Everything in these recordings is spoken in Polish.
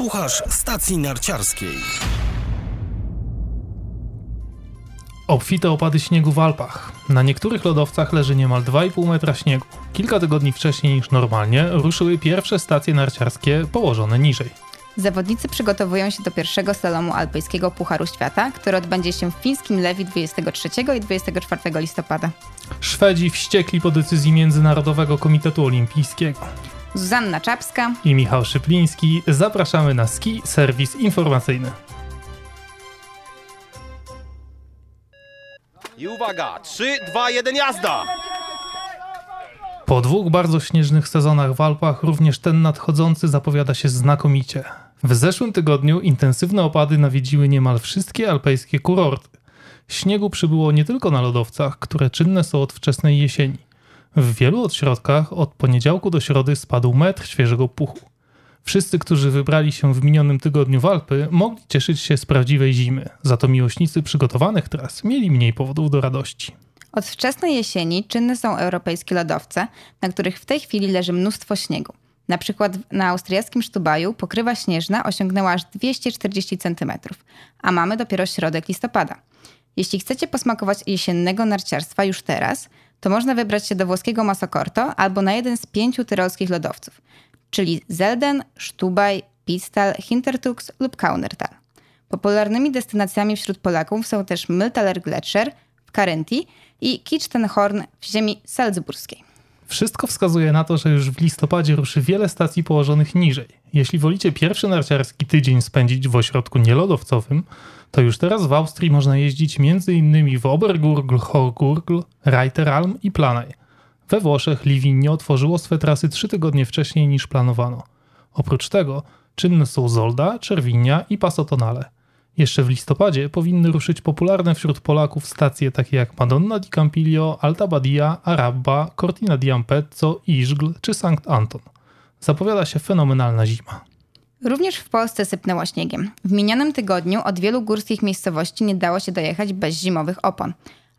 Słuchasz stacji narciarskiej. Obfite opady śniegu w Alpach. Na niektórych lodowcach leży niemal 2,5 metra śniegu. Kilka tygodni wcześniej niż normalnie ruszyły pierwsze stacje narciarskie położone niżej. Zawodnicy przygotowują się do pierwszego slalomu alpejskiego Pucharu Świata, który odbędzie się w fińskim Lewi 23 i 24 listopada. Szwedzi wściekli po decyzji Międzynarodowego Komitetu Olimpijskiego. Zuzanna Czapska i Michał Szypliński zapraszamy na Ski Serwis Informacyjny. I uwaga, 3, 2, 1, jazda! Po dwóch bardzo śnieżnych sezonach w Alpach również ten nadchodzący zapowiada się znakomicie. W zeszłym tygodniu intensywne opady nawiedziły niemal wszystkie alpejskie kurorty. Śniegu przybyło nie tylko na lodowcach, które czynne są od wczesnej jesieni. W wielu odśrodkach od poniedziałku do środy spadł metr świeżego puchu. Wszyscy, którzy wybrali się w minionym tygodniu w Alpy, mogli cieszyć się z prawdziwej zimy, za to miłośnicy przygotowanych tras mieli mniej powodów do radości. Od wczesnej jesieni czynne są europejskie lodowce, na których w tej chwili leży mnóstwo śniegu. Na przykład na austriackim Sztubaju pokrywa śnieżna osiągnęła aż 240 cm, a mamy dopiero środek listopada. Jeśli chcecie posmakować jesiennego narciarstwa już teraz, to można wybrać się do włoskiego Masokorto albo na jeden z pięciu tyrolskich lodowców, czyli Zelden, Stubaj, Pistal, Hintertux lub Kaunertal. Popularnymi destynacjami wśród Polaków są też Myltaler Gletscher w Carinthii i Kitztenhorn w ziemi salzburskiej. Wszystko wskazuje na to, że już w listopadzie ruszy wiele stacji położonych niżej. Jeśli wolicie pierwszy narciarski tydzień spędzić w ośrodku nielodowcowym, to już teraz w Austrii można jeździć m.in. w Obergurgl, Horgurgl, Reiteralm i Planaj. We Włoszech Livigno otworzyło swe trasy trzy tygodnie wcześniej niż planowano. Oprócz tego czynne są Zolda, Czerwinia i Passotonale. Jeszcze w listopadzie powinny ruszyć popularne wśród Polaków stacje takie jak Madonna di Campiglio, Alta Badia, Arabba, Cortina di Ampezzo, Iżgl czy Sankt Anton. Zapowiada się fenomenalna zima. Również w Polsce sypnęło śniegiem. W minionym tygodniu od wielu górskich miejscowości nie dało się dojechać bez zimowych opon,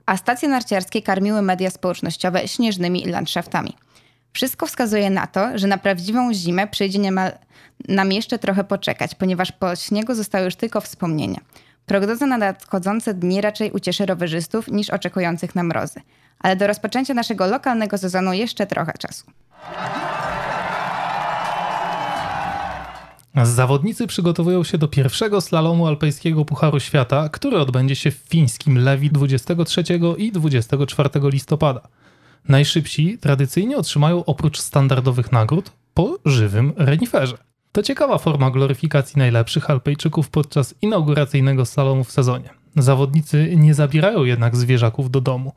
a stacje narciarskie karmiły media społecznościowe śnieżnymi landschaftami. Wszystko wskazuje na to, że na prawdziwą zimę przyjdzie niemal nam jeszcze trochę poczekać, ponieważ po śniegu zostały już tylko wspomnienia. Prognoza na nadchodzące dni raczej ucieszy rowerzystów niż oczekujących na mrozy. Ale do rozpoczęcia naszego lokalnego sezonu jeszcze trochę czasu. Zawodnicy przygotowują się do pierwszego slalomu alpejskiego Pucharu Świata, który odbędzie się w fińskim Lewi 23 i 24 listopada. Najszybsi tradycyjnie otrzymają oprócz standardowych nagród po żywym reniferze. To ciekawa forma gloryfikacji najlepszych Alpejczyków podczas inauguracyjnego slalomu w sezonie. Zawodnicy nie zabierają jednak zwierzaków do domu.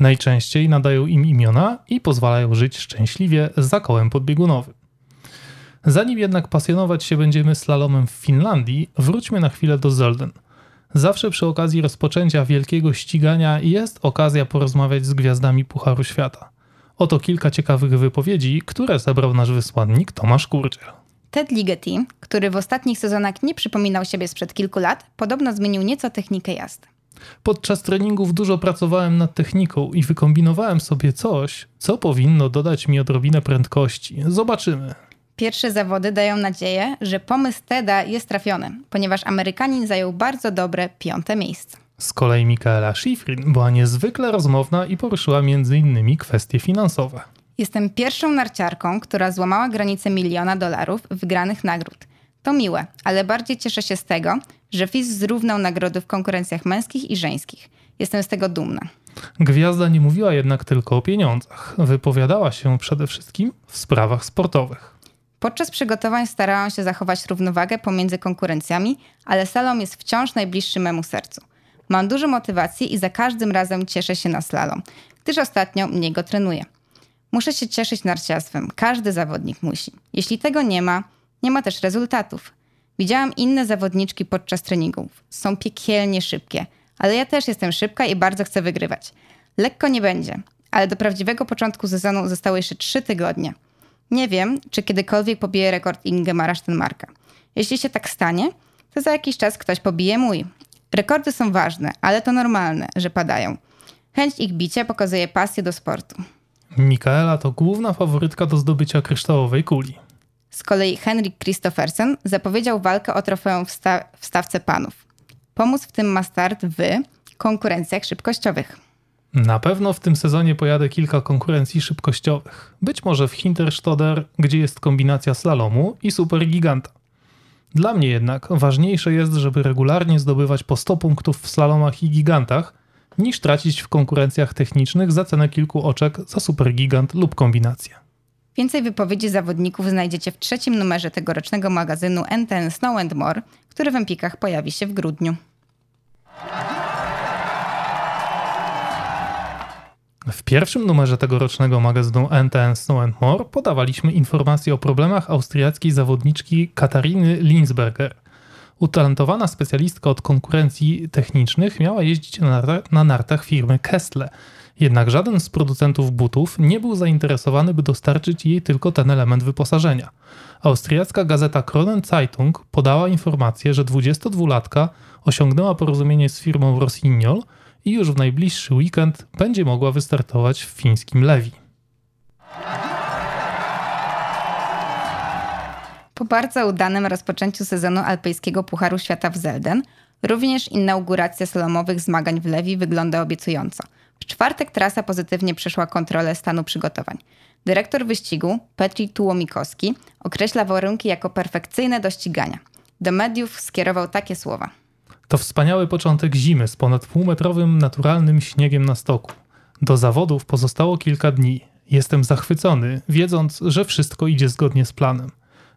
Najczęściej nadają im imiona i pozwalają żyć szczęśliwie za kołem podbiegunowym. Zanim jednak pasjonować się będziemy slalomem w Finlandii, wróćmy na chwilę do Zolden. Zawsze przy okazji rozpoczęcia wielkiego ścigania jest okazja porozmawiać z gwiazdami Pucharu Świata. Oto kilka ciekawych wypowiedzi, które zebrał nasz wysłannik Tomasz Kurdziel. Ted Ligeti, który w ostatnich sezonach nie przypominał siebie sprzed kilku lat, podobno zmienił nieco technikę jazdy. Podczas treningów dużo pracowałem nad techniką i wykombinowałem sobie coś, co powinno dodać mi odrobinę prędkości. Zobaczymy. Pierwsze zawody dają nadzieję, że pomysł Teda jest trafiony, ponieważ Amerykanin zajął bardzo dobre piąte miejsce. Z kolei Michaela Schifrin była niezwykle rozmowna i poruszyła m.in. kwestie finansowe. Jestem pierwszą narciarką, która złamała granicę miliona dolarów wygranych nagród. To miłe, ale bardziej cieszę się z tego, że FIS zrównał nagrody w konkurencjach męskich i żeńskich. Jestem z tego dumna. Gwiazda nie mówiła jednak tylko o pieniądzach. Wypowiadała się przede wszystkim w sprawach sportowych. Podczas przygotowań starałam się zachować równowagę pomiędzy konkurencjami, ale slalom jest wciąż najbliższy memu sercu. Mam dużo motywacji i za każdym razem cieszę się na slalom, gdyż ostatnio mnie go trenuję. Muszę się cieszyć narciarstwem, każdy zawodnik musi. Jeśli tego nie ma, nie ma też rezultatów. Widziałam inne zawodniczki podczas treningów. Są piekielnie szybkie, ale ja też jestem szybka i bardzo chcę wygrywać. Lekko nie będzie, ale do prawdziwego początku sezonu zostały jeszcze trzy tygodnie. Nie wiem, czy kiedykolwiek pobiję rekord Ingemara Stenmarka. Jeśli się tak stanie, to za jakiś czas ktoś pobije mój. Rekordy są ważne, ale to normalne, że padają. Chęć ich bicia pokazuje pasję do sportu. Mikaela to główna faworytka do zdobycia kryształowej kuli. Z kolei Henrik Christoffersen zapowiedział walkę o trofeum w, sta- w stawce panów. Pomóc w tym ma start w konkurencjach szybkościowych. Na pewno w tym sezonie pojadę kilka konkurencji szybkościowych. Być może w Hinterstoder, gdzie jest kombinacja slalomu i supergiganta. Dla mnie jednak ważniejsze jest, żeby regularnie zdobywać po 100 punktów w slalomach i gigantach, niż tracić w konkurencjach technicznych za cenę kilku oczek za supergigant lub kombinację. Więcej wypowiedzi zawodników znajdziecie w trzecim numerze tegorocznego magazynu NTN Snow and More, który w Empikach pojawi się w grudniu. W pierwszym numerze tegorocznego magazynu NTN Snow and More podawaliśmy informacje o problemach austriackiej zawodniczki Katariny Linsberger. Utalentowana specjalistka od konkurencji technicznych miała jeździć na, narta- na nartach firmy Kestle. Jednak żaden z producentów butów nie był zainteresowany, by dostarczyć jej tylko ten element wyposażenia. Austriacka gazeta Kronen Zeitung podała informację, że 22-latka osiągnęła porozumienie z firmą Rossignol i już w najbliższy weekend będzie mogła wystartować w fińskim Lewi. Po bardzo udanym rozpoczęciu sezonu alpejskiego Pucharu Świata w Zelden, również inauguracja slalomowych zmagań w Lewi wygląda obiecująco. W czwartek trasa pozytywnie przeszła kontrolę stanu przygotowań. Dyrektor wyścigu, Petri Tułomikowski, określa warunki jako perfekcyjne do ścigania. Do mediów skierował takie słowa. To wspaniały początek zimy z ponad półmetrowym naturalnym śniegiem na stoku. Do zawodów pozostało kilka dni. Jestem zachwycony, wiedząc, że wszystko idzie zgodnie z planem.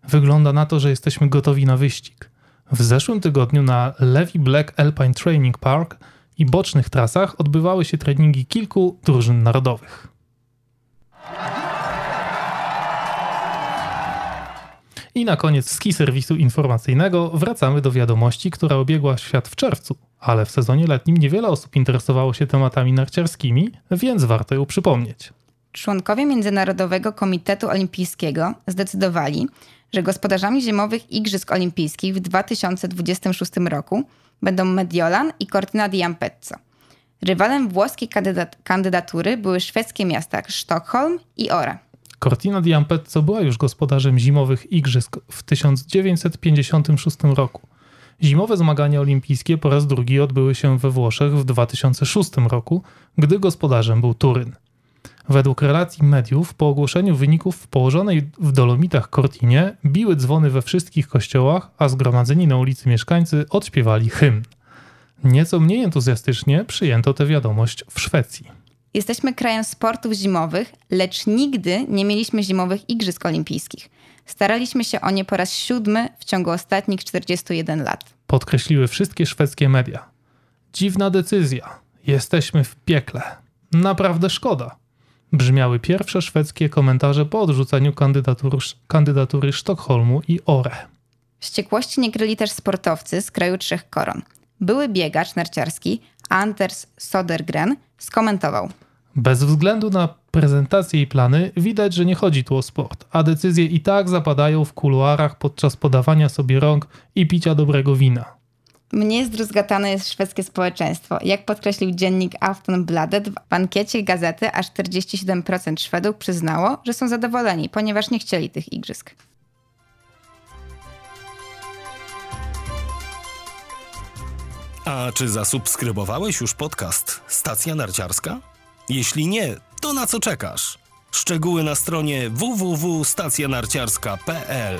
Wygląda na to, że jesteśmy gotowi na wyścig. W zeszłym tygodniu na Levy Black Alpine Training Park i bocznych trasach odbywały się treningi kilku drużyn narodowych. I na koniec ski serwisu informacyjnego wracamy do wiadomości, która obiegła świat w czerwcu, ale w sezonie letnim niewiele osób interesowało się tematami narciarskimi, więc warto ją przypomnieć. Członkowie Międzynarodowego Komitetu Olimpijskiego zdecydowali, że gospodarzami zimowych Igrzysk Olimpijskich w 2026 roku będą Mediolan i Cortina di Ampezzo. Rywalem włoskiej kandydat- kandydatury były szwedzkie miasta Sztokholm i Ore. Cortina di Ampezzo była już gospodarzem zimowych igrzysk w 1956 roku. Zimowe zmagania olimpijskie po raz drugi odbyły się we Włoszech w 2006 roku, gdy gospodarzem był Turyn. Według relacji mediów, po ogłoszeniu wyników w położonej w Dolomitach Cortinie biły dzwony we wszystkich kościołach, a zgromadzeni na ulicy mieszkańcy odśpiewali hymn. Nieco mniej entuzjastycznie przyjęto tę wiadomość w Szwecji. Jesteśmy krajem sportów zimowych, lecz nigdy nie mieliśmy zimowych Igrzysk Olimpijskich. Staraliśmy się o nie po raz siódmy w ciągu ostatnich 41 lat. podkreśliły wszystkie szwedzkie media. Dziwna decyzja. Jesteśmy w piekle. Naprawdę szkoda. Brzmiały pierwsze szwedzkie komentarze po odrzuceniu kandydatury, kandydatury Sztokholmu i Ore. Wściekłości nie kryli też sportowcy z kraju trzech koron. Były biegacz narciarski Anders Sodergren skomentował. Bez względu na prezentację i plany, widać, że nie chodzi tu o sport, a decyzje i tak zapadają w kuluarach podczas podawania sobie rąk i picia dobrego wina. Mnie zdruzgatane jest szwedzkie społeczeństwo. Jak podkreślił dziennik Aftonbladet, w ankiecie gazety aż 47% Szwedów przyznało, że są zadowoleni, ponieważ nie chcieli tych igrzysk. A czy zasubskrybowałeś już podcast Stacja Narciarska? Jeśli nie, to na co czekasz? Szczegóły na stronie www.stacjanarciarska.pl